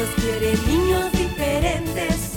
Dios quiere niños diferentes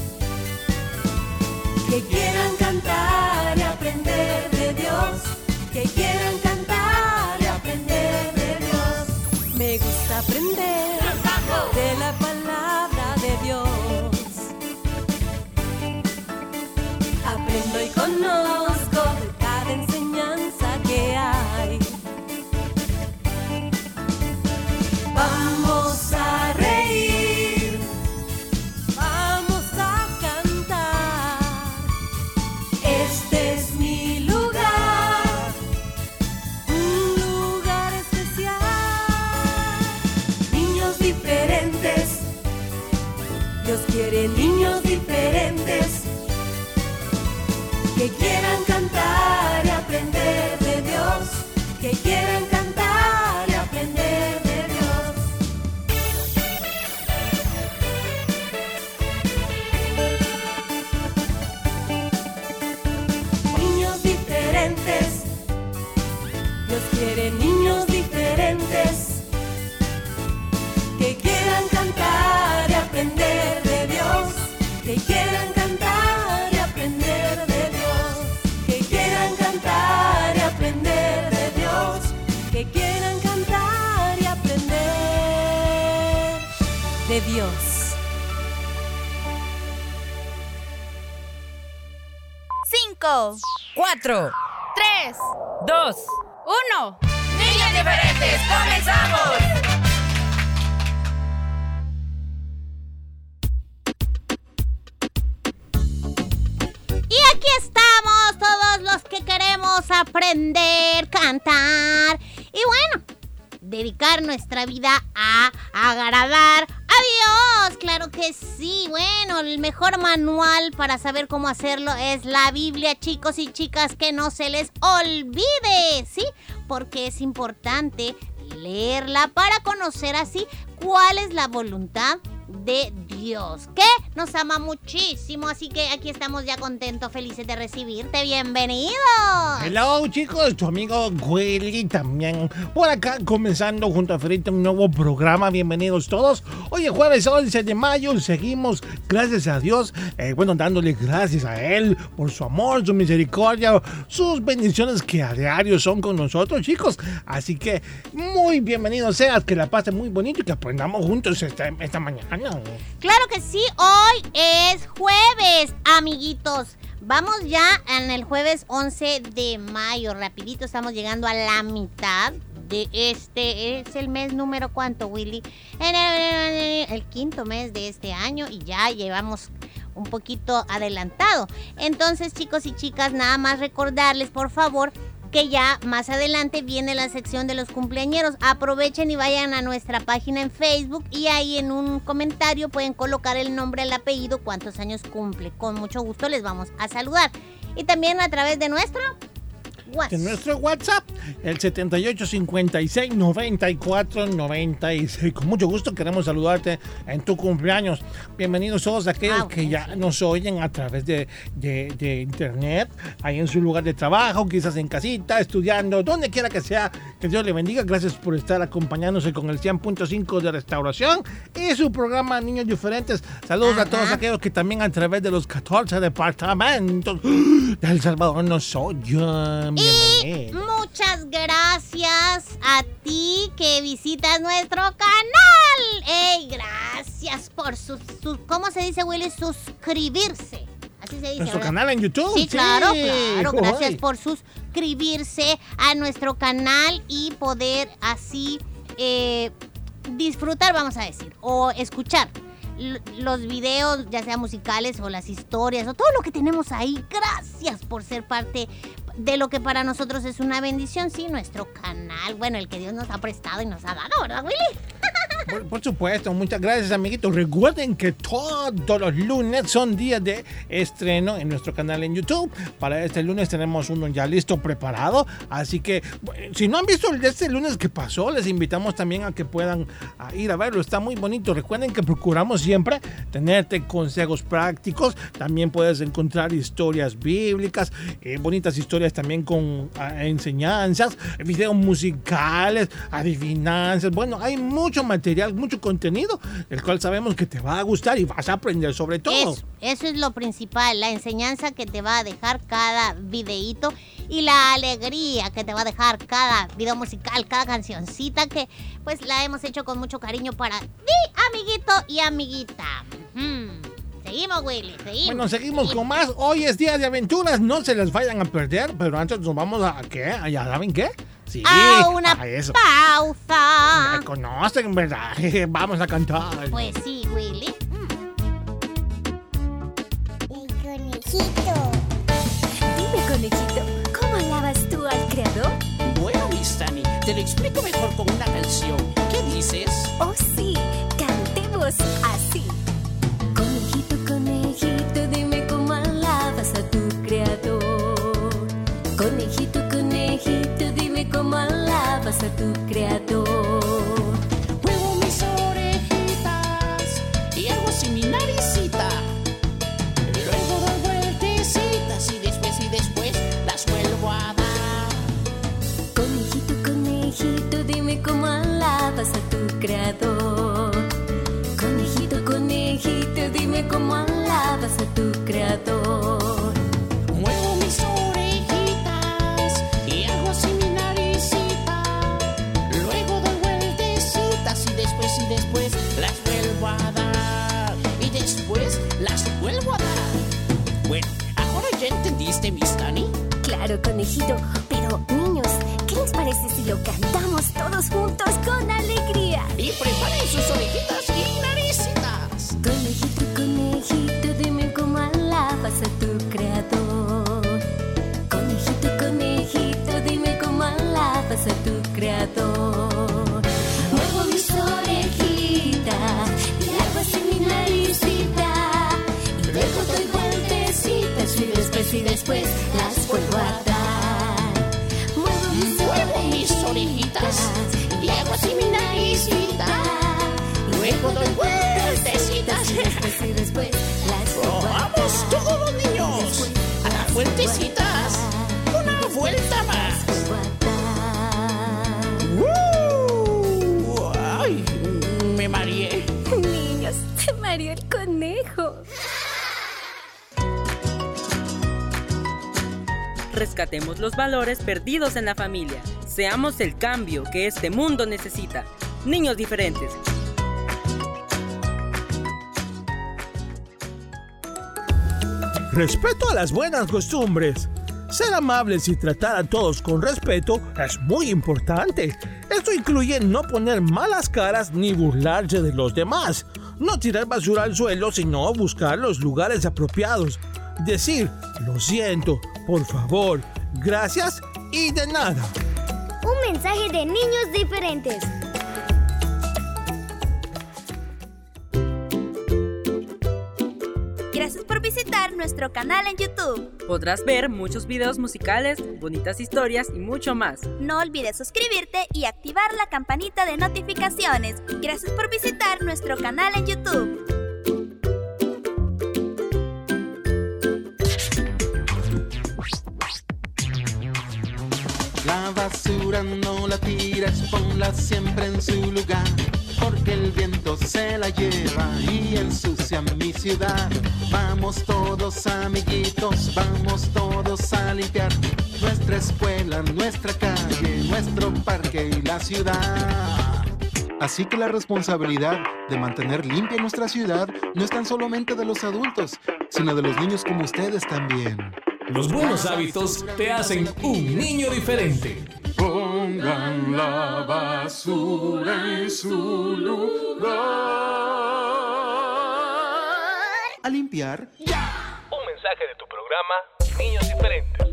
de Dios. Cinco, Cuatro, tres, dos, uno. niños diferentes, comenzamos. Y aquí estamos todos los que queremos aprender, cantar y bueno, dedicar nuestra vida a agradar a Dios. Claro que sí. Bueno, el mejor manual para saber cómo hacerlo es la Biblia, chicos y chicas, que no se les olvide, ¿sí? Porque es importante leerla para conocer así cuál es la voluntad de Dios, que nos ama muchísimo. Así que aquí estamos ya contentos, felices de recibirte. Bienvenidos. Hello chicos, tu amigo Willy también por acá comenzando junto a Ferita un nuevo programa, bienvenidos todos. Hoy es jueves 11 de mayo, seguimos, gracias a Dios, eh, bueno, dándole gracias a Él por su amor, su misericordia, sus bendiciones que a diario son con nosotros chicos. Así que muy bienvenidos seas, que la pasen muy bonito y que aprendamos juntos esta mañana. Claro que sí, hoy es jueves, amiguitos. Vamos ya en el jueves 11 de mayo, rapidito estamos llegando a la mitad de este, es el mes número cuánto, Willy? El quinto mes de este año y ya llevamos un poquito adelantado. Entonces, chicos y chicas, nada más recordarles, por favor, que ya más adelante viene la sección de los cumpleañeros. Aprovechen y vayan a nuestra página en Facebook y ahí en un comentario pueden colocar el nombre, el apellido, cuántos años cumple. Con mucho gusto les vamos a saludar. Y también a través de nuestro En WhatsApp. nuestro WhatsApp, el 78 56 94 96. Con mucho gusto queremos saludarte en tu cumpleaños. Bienvenidos todos aquellos Ah, que ya nos oyen a través de, de- de internet, ahí en su lugar de trabajo, quizás en casita, estudiando, donde quiera que sea. Que Dios le bendiga. Gracias por estar acompañándose con el 100.5 de restauración y su programa Niños Diferentes. Saludos a todos aquellos que también a través de los 14 departamentos de El Salvador nos oyen. Y muchas gracias a ti que visitas nuestro canal. ¡Ey! Gracias por sus, sus- ¿cómo se dice, Willy? Suscribirse. Así se dice, Nuestro ¿verdad? canal en YouTube. Sí, claro, claro. Gracias por suscribirse a nuestro canal y poder así eh, disfrutar, vamos a decir, o escuchar los videos, ya sea musicales o las historias o todo lo que tenemos ahí. Gracias por ser parte de lo que para nosotros es una bendición, sí, nuestro canal. Bueno, el que Dios nos ha prestado y nos ha dado, ¿verdad, Willy? Por, por supuesto, muchas gracias, amiguitos. Recuerden que todos los lunes son días de estreno en nuestro canal en YouTube. Para este lunes tenemos uno ya listo, preparado. Así que, si no han visto el de este lunes que pasó, les invitamos también a que puedan a ir a verlo. Está muy bonito. Recuerden que procuramos siempre tenerte consejos prácticos. También puedes encontrar historias bíblicas, eh, bonitas historias también con ah, enseñanzas, videos musicales, adivinanzas. Bueno, hay mucho material, mucho contenido, el cual sabemos que te va a gustar y vas a aprender sobre todo. Eso, eso es lo principal, la enseñanza que te va a dejar cada videíto y la alegría que te va a dejar cada video musical, cada cancioncita que pues la hemos hecho con mucho cariño para ti, amiguito y amiguita. Ujú. Seguimos, Willy, seguimos. Bueno, seguimos con más. Hoy es día de aventuras, no se les vayan a perder, pero antes nos vamos a ¿qué? ¿Ya saben qué? Sí, a una a eso. pausa. Me conocen, ¿verdad? Vamos a cantar. Pues sí, Willy. El conejito. Dime, conejito, ¿cómo alabas tú al creador? Bueno, Miss Tani, te lo explico mejor con una canción. ¿Qué dices? Oh, sí, cantemos así. Creador. Muevo mis orejitas y hago así mi naricita. Luego doy vueltecitas y después y después las vuelvo a dar. Conejito, conejito, dime cómo alabas a tu creador. Conejito, conejito, dime cómo alabas a tu creador. Conejito, pero niños, ¿qué les parece si lo cantamos todos juntos con alegría? Y preparen sus orejitas y naricitas. Conejito, conejito, dime cómo alabas a tu creador. Conejito, conejito, dime cómo alabas a tu creador. Muevo mis orejitas y hago así mi naricita. Y luego doy vueltecitas y después y después las vuelvo a dar. Dar. Vamos todos los niños a las vueltecitas. Una vuelta más. ¡Uh! ¡Ay! Me mareé. Niños, se mareó el conejo. Rescatemos los valores perdidos en la familia. Seamos el cambio que este mundo necesita. Niños diferentes. Respeto a las buenas costumbres. Ser amables y tratar a todos con respeto es muy importante. Esto incluye no poner malas caras ni burlarse de los demás. No tirar basura al suelo, sino buscar los lugares apropiados. Decir, lo siento, por favor, gracias y de nada. Un mensaje de niños diferentes. Gracias por visitar nuestro canal en YouTube. Podrás ver muchos videos musicales, bonitas historias y mucho más. No olvides suscribirte y activar la campanita de notificaciones. Gracias por visitar nuestro canal en YouTube. La basura no la tires, ponla siempre en su lugar, porque el viento se la lleva y ensucia mi ciudad. Vamos todos amiguitos, vamos todos a limpiar nuestra escuela, nuestra calle, nuestro parque y la ciudad. Así que la responsabilidad de mantener limpia nuestra ciudad no es tan solamente de los adultos, sino de los niños como ustedes también. Los buenos hábitos te hacen un niño diferente. Pongan la basura en su lugar. A limpiar. Un mensaje de tu programa Niños Diferentes.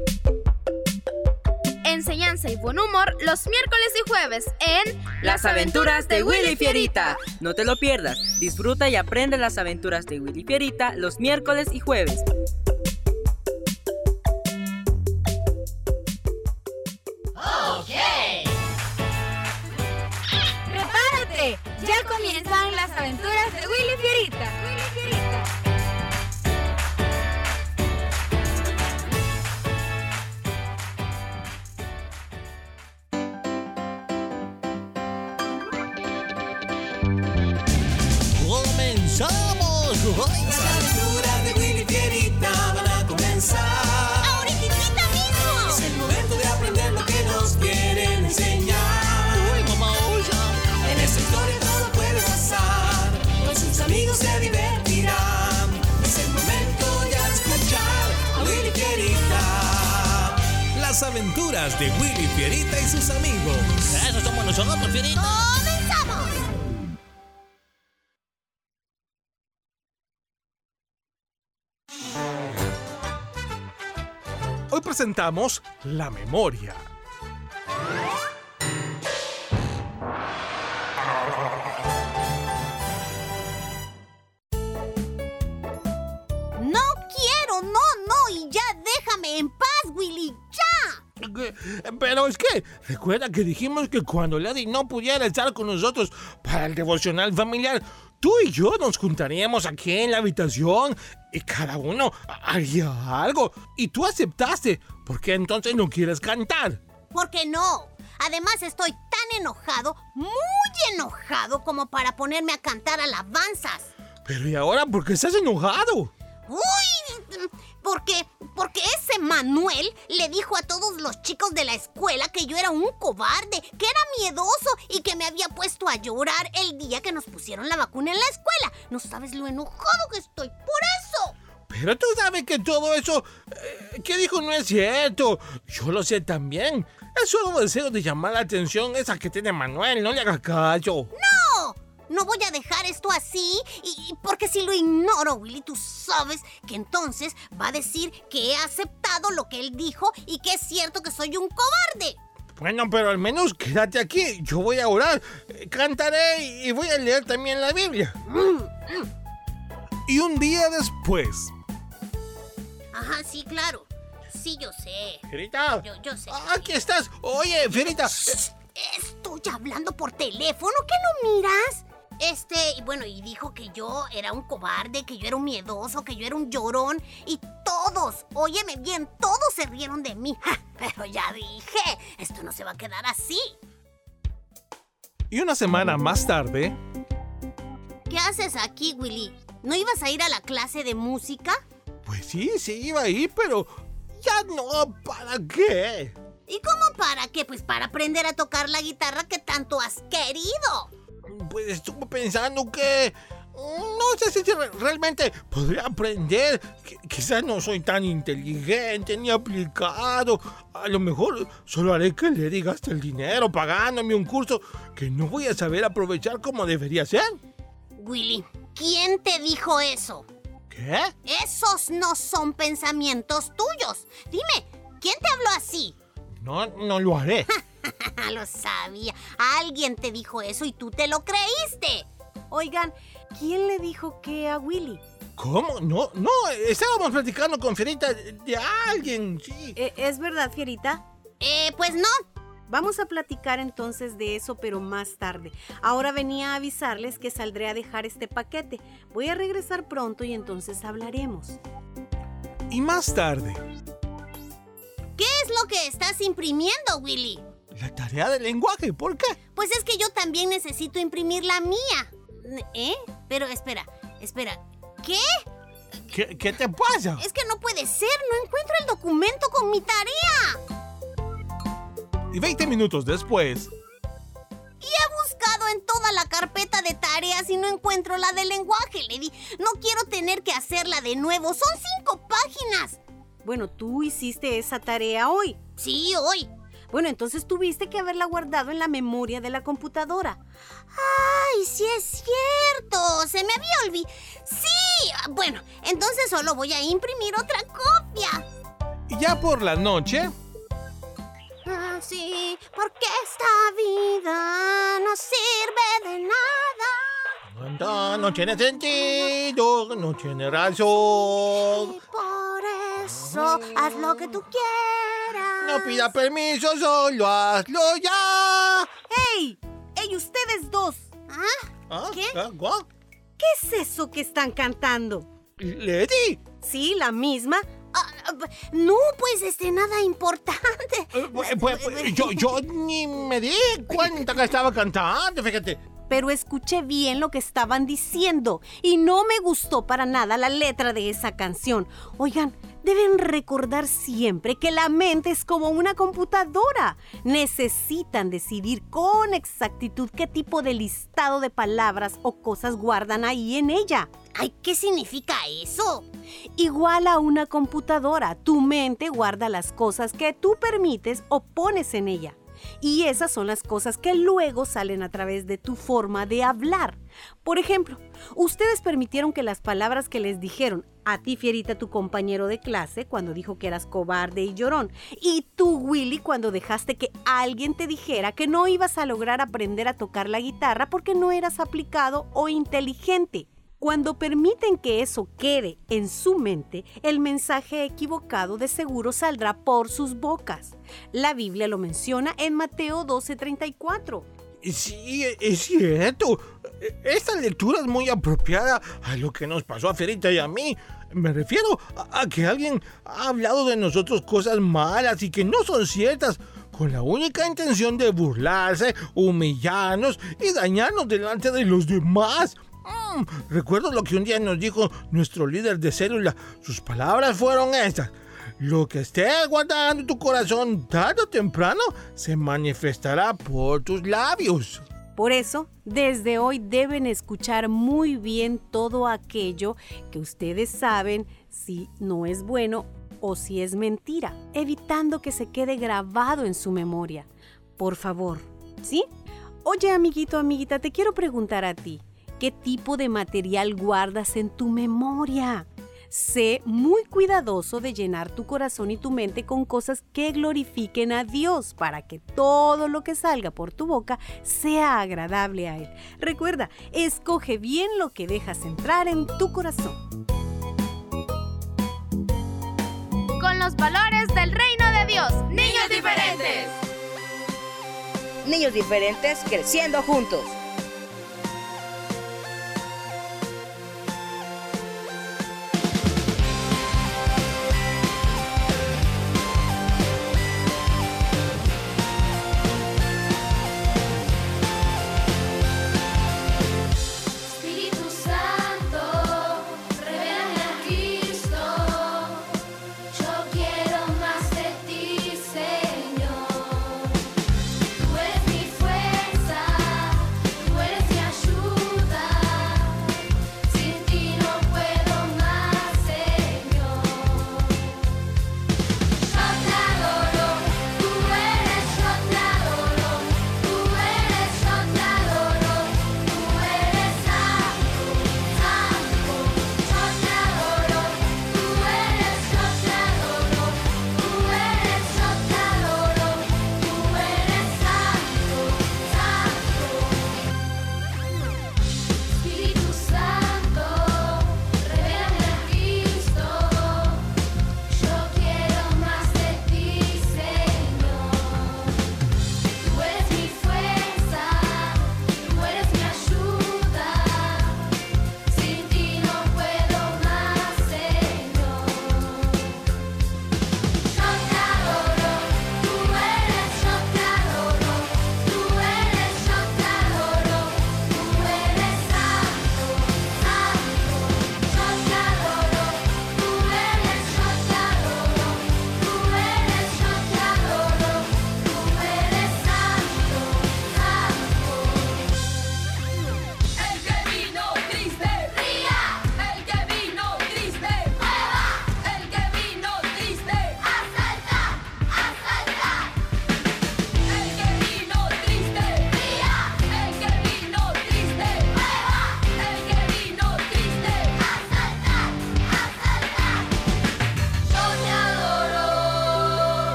En enseñanza y buen humor los miércoles y jueves en Las aventuras de Willy Fierita. No te lo pierdas. Disfruta y aprende las aventuras de Willy Fierita los miércoles y jueves. Ya comienzan las aventuras de Willy Fierita. Aventuras de Willy Fierita y sus amigos. Eso somos nosotros, Fierita. ¡Comenzamos! Hoy presentamos La Memoria. Pero es que, recuerda que dijimos que cuando Lady no pudiera estar con nosotros para el devocional familiar, tú y yo nos juntaríamos aquí en la habitación y cada uno haría algo. Y tú aceptaste. ¿Por qué entonces no quieres cantar? Porque no. Además estoy tan enojado, muy enojado como para ponerme a cantar alabanzas. Pero ¿y ahora por qué estás enojado? Uy, porque porque ese Manuel le dijo a todos los chicos de la escuela que yo era un cobarde, que era miedoso y que me había puesto a llorar el día que nos pusieron la vacuna en la escuela. No sabes lo enojado que estoy por eso. Pero tú sabes que todo eso eh, que dijo no es cierto. Yo lo sé también. Es solo deseo de llamar la atención esa que tiene Manuel. No le hagas caso. ¡No! No voy a dejar esto así y porque si lo ignoro, Willy, tú sabes que entonces va a decir que he aceptado lo que él dijo y que es cierto que soy un cobarde. Bueno, pero al menos quédate aquí. Yo voy a orar, eh, cantaré y voy a leer también la Biblia. Y un día después, Ajá, sí, claro. Sí, yo sé. Fierita, Yo, yo sé. aquí estás. Oye, Fierita. Estoy hablando por teléfono, ¿qué no miras? Este, y bueno, y dijo que yo era un cobarde, que yo era un miedoso, que yo era un llorón. Y todos, óyeme bien, todos se rieron de mí. Ja, Pero ya dije, esto no se va a quedar así. y una semana más tarde, ¿Qué haces aquí, Willy? ¿No ibas a ir a la clase de música? Pues sí, sí iba ahí, pero ya no. ¿Para qué? ¿Y cómo para qué? Pues para aprender a tocar la guitarra que tanto has querido. Pues estuve pensando que... No sé si re- realmente podría aprender. Qui- Quizás no soy tan inteligente ni aplicado. A lo mejor solo haré que le diga hasta el dinero pagándome un curso que no voy a saber aprovechar como debería ser. Willy, ¿quién te dijo eso? ¿Qué? Esos no son pensamientos tuyos. Dime, ¿quién te habló así? No, no lo haré. lo sabía. Alguien te dijo eso y tú te lo creíste. Oigan, ¿quién le dijo qué a Willy? ¿Cómo? No, no, estábamos platicando con Fierita de de alguien, sí. Eh, ¿Es verdad, Fierita? Eh, pues no. Vamos a platicar entonces de eso, pero más tarde. Ahora venía a avisarles que saldré a dejar este paquete. Voy a regresar pronto y entonces hablaremos. y más tarde, ¿Qué es lo que estás imprimiendo, Willy? La tarea de lenguaje, ¿por qué? Pues es que yo también necesito imprimir la mía. ¿Eh? Pero espera, espera. ¿Qué? ¿Qué, qué te pasa? Es que no puede ser, no encuentro el documento con mi tarea. y 20 minutos después, Y he buscado en toda la carpeta de tareas y no encuentro la de lenguaje, Lady. No quiero tener que hacerla de nuevo. Son cinco páginas. Bueno, tú hiciste esa tarea hoy. Sí, hoy. Bueno, entonces tuviste que haberla guardado en la memoria de la computadora. ¡Ay, sí es cierto! Se me había olvidado. ¡Sí! Bueno, entonces solo voy a imprimir otra copia. ¿Y ya por la noche? Ah, sí, porque esta vida no sirve de nada. No tiene sentido, no tiene razón. Por eso, haz lo que tú quieras. No pida permiso, solo hazlo ya. ¡Ey! ¡Ey, ustedes dos! ¿Ah? ¿Ah? ¿Qué? ¿Ah? ¿Guau? ¿Qué es eso que están cantando? ¿Lady? Sí, la misma. Ah, no, pues este, nada importante. Eh, pues, pues, pues, yo, yo ni me di cuenta que estaba cantando, fíjate. Pero escuché bien lo que estaban diciendo y no me gustó para nada la letra de esa canción. Oigan, deben recordar siempre que la mente es como una computadora. Necesitan decidir con exactitud qué tipo de listado de palabras o cosas guardan ahí en ella. Ay, ¿qué significa eso? Igual a una computadora, tu mente guarda las cosas que tú permites o pones en ella. Y esas son las cosas que luego salen a través de tu forma de hablar. Por ejemplo, ustedes permitieron que las palabras que les dijeron a ti, Fierita, tu compañero de clase, cuando dijo que eras cobarde y llorón, y tú, Willy, cuando dejaste que alguien te dijera que no ibas a lograr aprender a tocar la guitarra porque no eras aplicado o inteligente. Cuando permiten que eso quede en su mente, el mensaje equivocado de seguro saldrá por sus bocas. La Biblia lo menciona en Mateo 12:34. Sí, es cierto. Esta lectura es muy apropiada a lo que nos pasó a Ferita y a mí. Me refiero a, que alguien ha hablado de nosotros cosas malas y que no son ciertas, con la única intención de burlarse, humillarnos y dañarnos delante de los demás. Mm, recuerdo lo que un día nos dijo nuestro líder de célula. Sus palabras fueron estas. Lo que estés guardando en tu corazón tarde o temprano se manifestará por tus labios. Por eso, desde hoy deben escuchar muy bien todo aquello que ustedes saben si no es bueno o si es mentira, evitando que se quede grabado en su memoria. Por favor, ¿sí? Oye, amiguito, amiguita, te quiero preguntar a ti, ¿qué tipo de material guardas en tu memoria? Sé muy cuidadoso de llenar tu corazón y tu mente con cosas que glorifiquen a Dios para que todo lo que salga por tu boca sea agradable a Él. Recuerda, escoge bien lo que dejas entrar en tu corazón. Con los valores del reino de Dios. Niños diferentes. Niños diferentes creciendo juntos.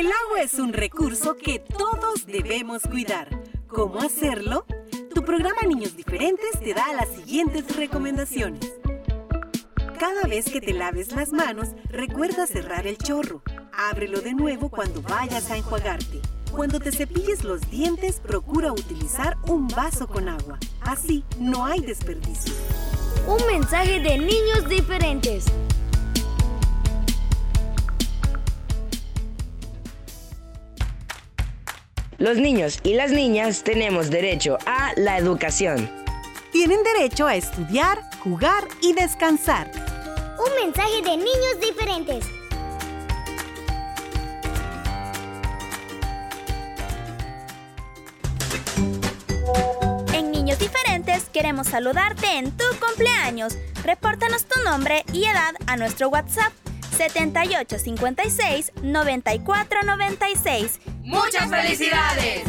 El agua es un recurso que todos debemos cuidar. ¿Cómo hacerlo? Tu programa Niños Diferentes te da las siguientes recomendaciones. Cada vez que te laves las manos, recuerda cerrar el chorro. Ábrelo de nuevo cuando vayas a enjuagarte. Cuando te cepilles los dientes, procura utilizar un vaso con agua. Así no hay desperdicio. Un mensaje de niños diferentes. Los niños y las niñas tenemos derecho a la educación. Tienen derecho a estudiar, jugar y descansar. Un mensaje de niños diferentes. En Niños Diferentes queremos saludarte en tu cumpleaños. Repórtanos tu nombre y edad a nuestro WhatsApp 7856 9496. ¡Muchas felicidades!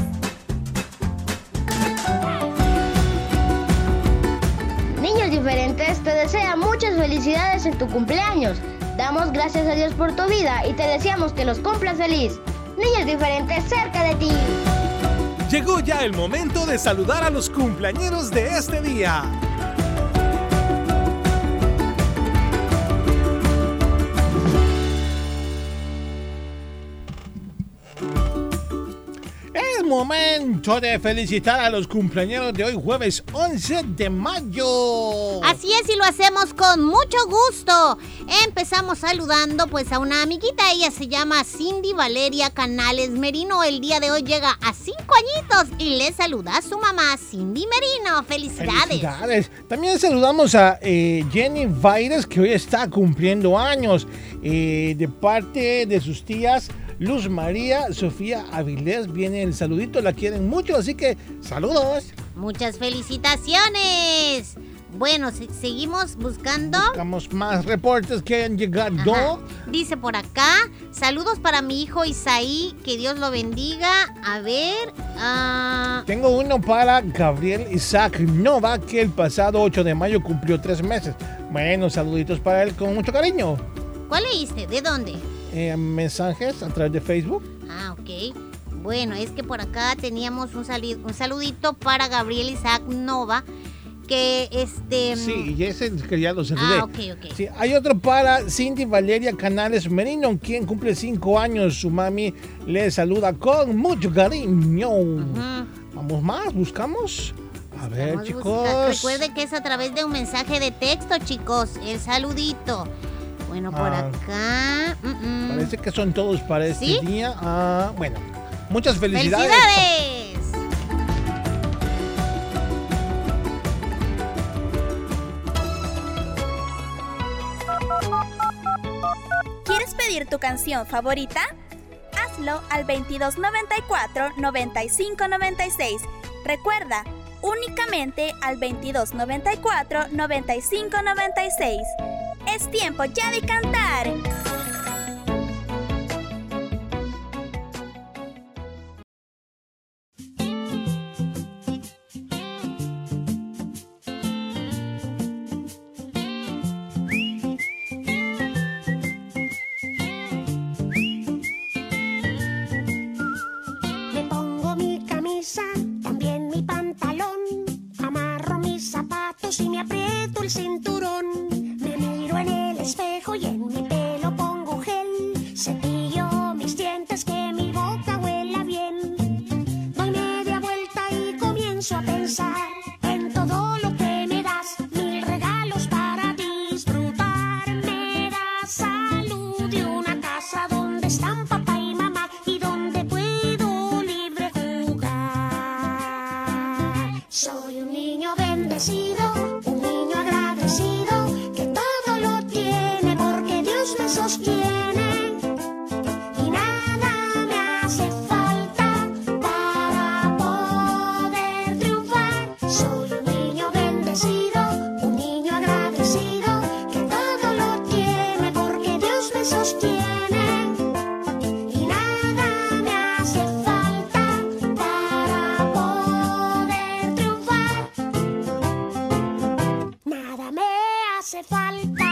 Niños Diferentes te desea muchas felicidades en tu cumpleaños. Damos gracias a Dios por tu vida y te deseamos que los cumplas feliz. Niños Diferentes cerca de ti. Llegó ya el momento de saludar a los cumpleañeros de este día. Momento de felicitar a los cumpleaños de hoy, jueves 11 de mayo. Así es y lo hacemos con mucho gusto. Empezamos saludando pues a una amiguita, ella se llama Cindy Valeria Canales Merino. El día de hoy llega a cinco añitos y le saluda a su mamá Cindy Merino. Felicidades. Felicidades. También saludamos a eh, Jenny Vaires, que hoy está cumpliendo años, eh, de parte de sus tías Luz María, Sofía Avilés. Viene el saludito, la quieren mucho, así que saludos. Muchas felicitaciones. Bueno, se- seguimos buscando. Buscamos más reportes que han llegado. Ajá. Dice por acá, saludos para mi hijo Isaí, que Dios lo bendiga. A ver, ah, Tengo uno para Gabriel Isaac Nova, que el pasado 8 de mayo cumplió tres meses. Bueno, saluditos para él con mucho cariño. ¿cuál leíste? ¿De dónde? Eh, mensajes a través de Facebook. Ah, ok. Bueno, es que por acá teníamos un, sali- un saludito para Gabriel Isaac Nova, que este... Sí, y ese es que ya lo saludé. Ah, ok, ok. Sí, hay otro para Cindy Valeria Canales Merino, quien cumple cinco años. Su mami le saluda con mucho cariño. Vamos más, buscamos. A ver, a chicos. Recuerde que es a través de un mensaje de texto, chicos. El saludito. Bueno, por Ah. acá. mm, mm. Parece que son todos para este ¿Sí? día. Ah, bueno, muchas felicidades. ¡Felicidades! ¿Quieres pedir tu canción favorita? Hazlo al 2294 9596. Recuerda, únicamente al 2294 9596. Es tiempo ya de cantar. hace falta.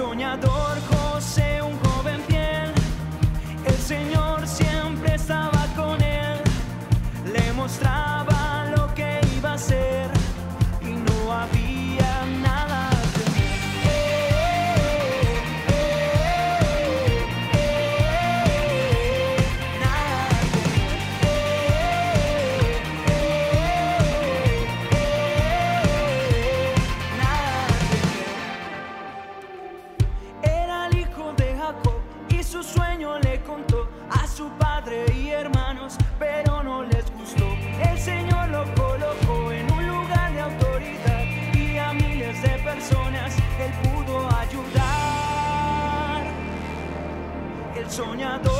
Soñador soñador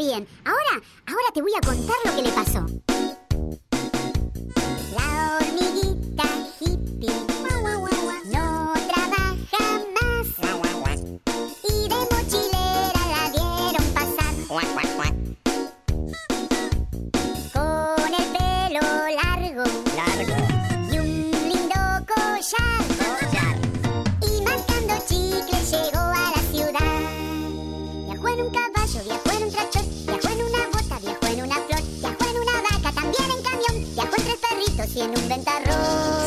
bien. En un ventarrón.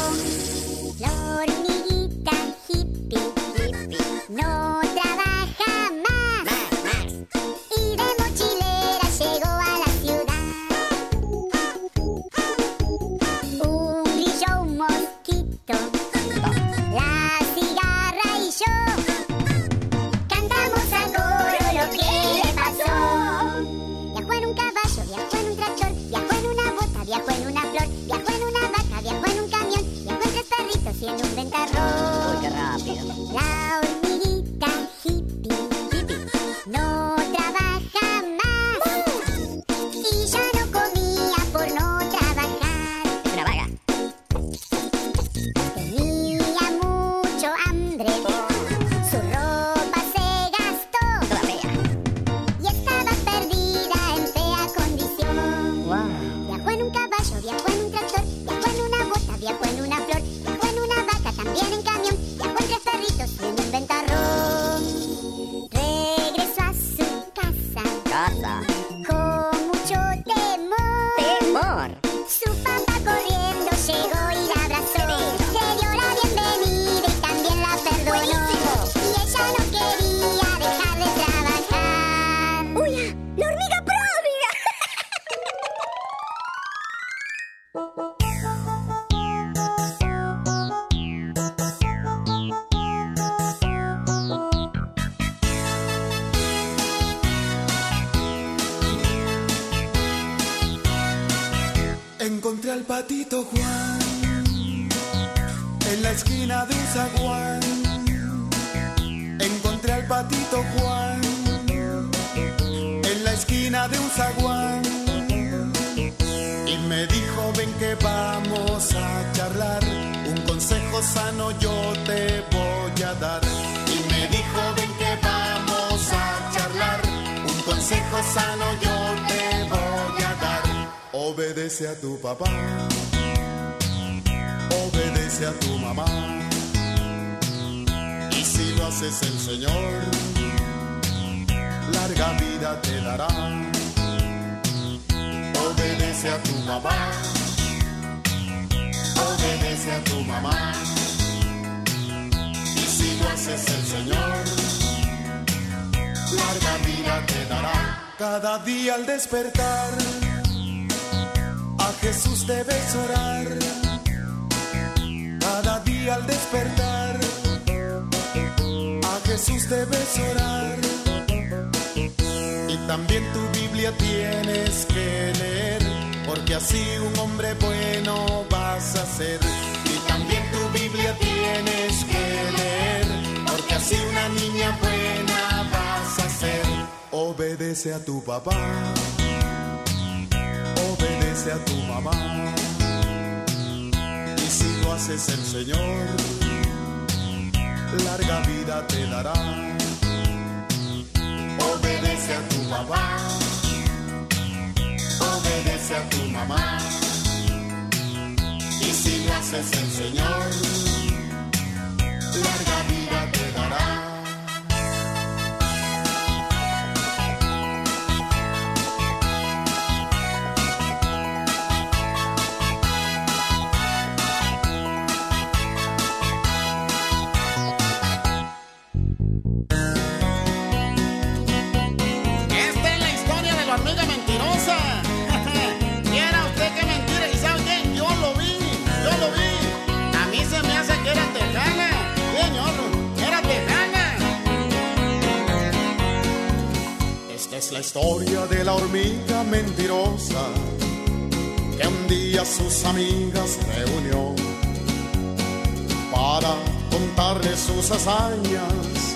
gatito Juan en la esquina de un zaguán. Encontré al patito Juan en la esquina de un zaguán. Y me dijo, ven que vamos a charlar. Un consejo sano yo te voy a dar. Y me dijo, ven que vamos a charlar. Un consejo sano yo Obedece a tu papá. Obedece a tu mamá. Y si lo haces el Señor, larga vida te dará. Obedece a tu papá. Obedece a tu mamá. Y si lo haces el Señor, larga vida te dará. Cada día al despertar, Jesús debes orar. Cada día al despertar, a Jesús debes orar. Y también tu Biblia tienes que leer, porque así un hombre bueno vas a ser. Y también tu Biblia tienes que leer, porque así una niña buena vas a ser. Obedece a tu papá, obedece a tu mamá. Y si lo haces el Señor, larga vida te dará. Obedece a tu papá, obedece a tu mamá. Y si lo haces el Señor, larga vida historia de la hormiga mentirosa que un día sus amigas reunió para contarle sus hazañas,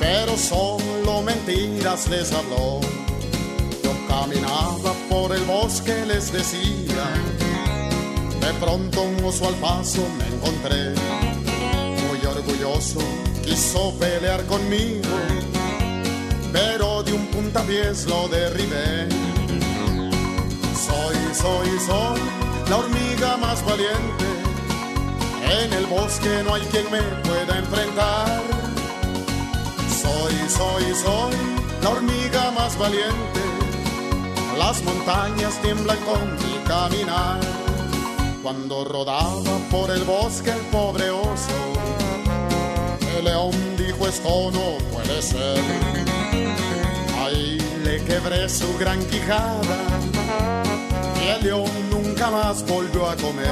pero solo mentiras les habló. Yo caminaba por el bosque, les decía, de pronto un oso al paso me encontré, muy orgulloso, quiso pelear conmigo un puntapiés lo derribé. Soy, soy, soy la hormiga más valiente. En el bosque no hay quien me pueda enfrentar. Soy, soy, soy la hormiga más valiente. Las montañas tiemblan con mi caminar. Cuando rodaba por el bosque el pobre oso, el león dijo esto no puede ser. Le quebré su gran quijada y el león nunca más volvió a comer.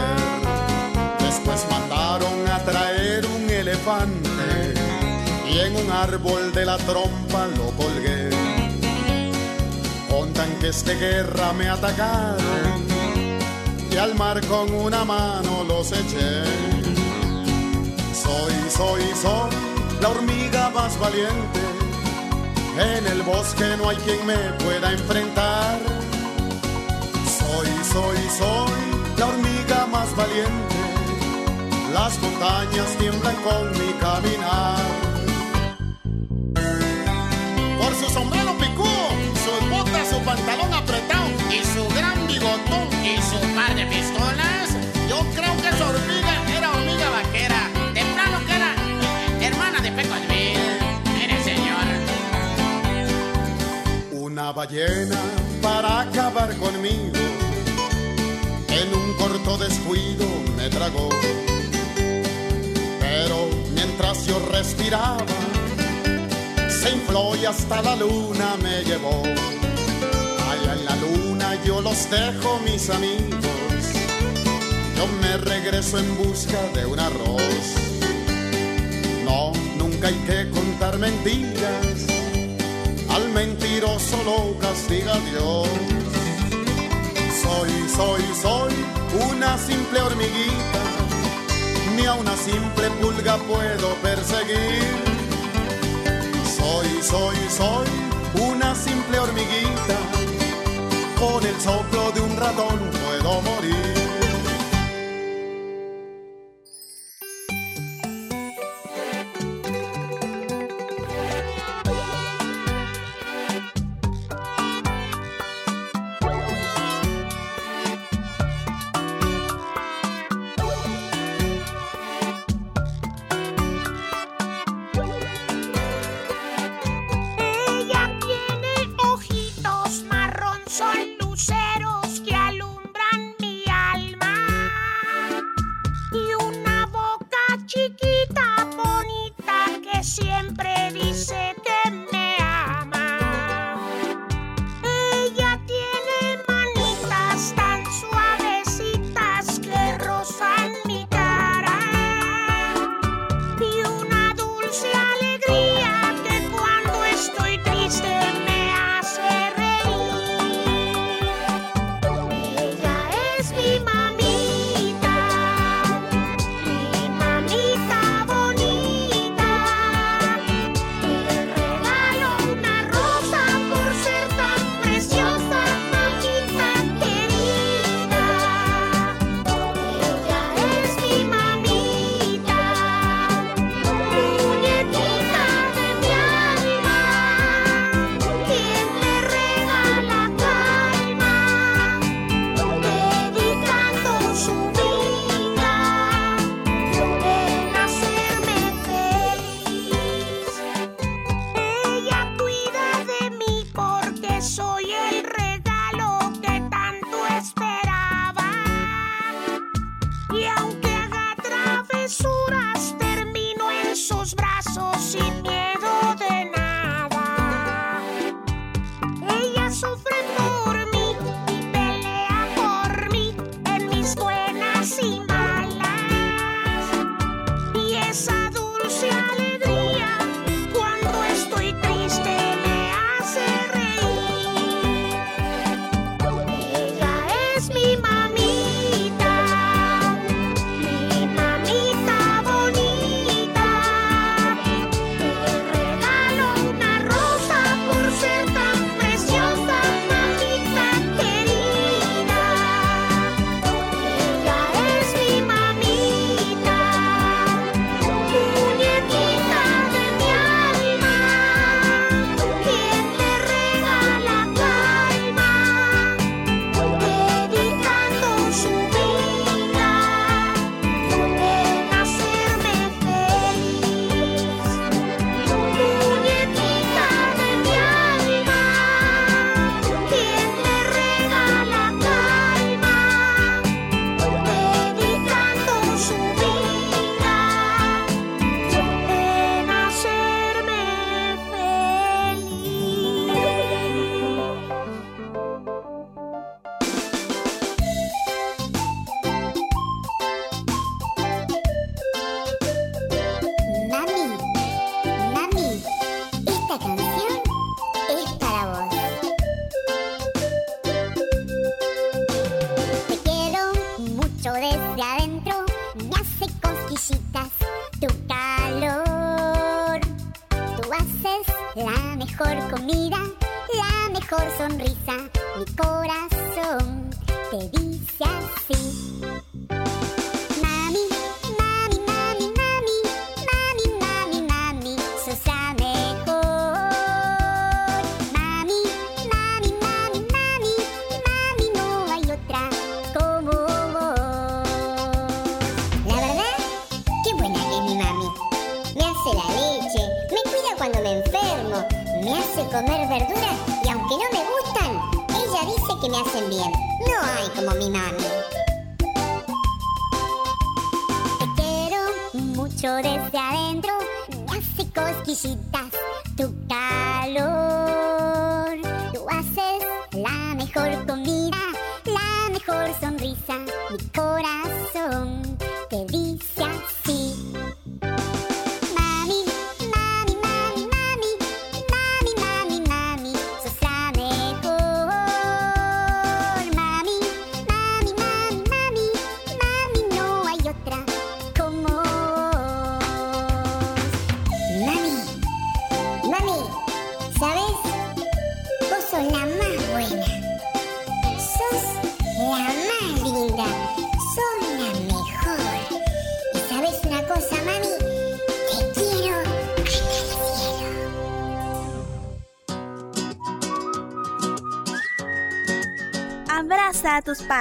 Después mandaron a traer un elefante y en un árbol de la trompa lo colgué. Con tanques de guerra me atacaron y al mar con una mano los eché. Soy, soy, soy la hormiga más valiente. En el bosque no hay quien me pueda enfrentar. Soy, soy, soy la hormiga más valiente. Las montañas tiemblan con mi caminar. Por su sombrero picudo, sus botas, su pantalón apretado y su Una ballena para acabar conmigo. En un corto descuido me tragó. Pero mientras yo respiraba, se infló y hasta la luna me llevó. Allá en la luna yo los dejo, mis amigos. Yo me regreso en busca de un arroz. No, nunca hay que contar mentiras. Al mentiroso lo castiga Dios. Soy, soy, soy una simple hormiguita. Ni a una simple pulga puedo perseguir. Soy, soy, soy una simple hormiguita. Con el soplo de un ratón puedo morir.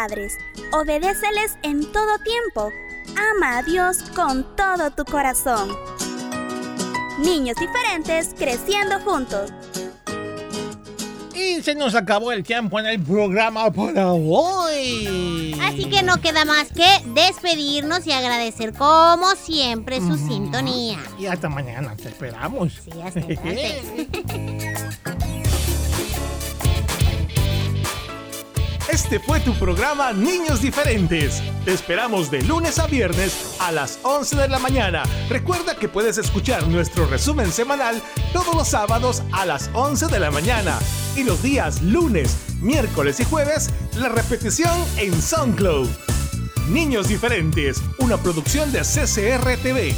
Padres, obedéceles en todo tiempo, ama a Dios con todo tu corazón. Niños diferentes creciendo juntos. Y se nos acabó el tiempo en el programa para hoy. Así que no queda más que despedirnos y agradecer como siempre su sintonía. Y hasta mañana, te esperamos. Sí, hasta Este fue tu programa Niños Diferentes. Te esperamos de lunes a viernes a las 11 de la mañana. Recuerda que puedes escuchar nuestro resumen semanal todos los sábados a las 11 de la mañana. Y los días lunes, miércoles y jueves, la repetición en SoundCloud. Niños Diferentes, una producción de CCR TV.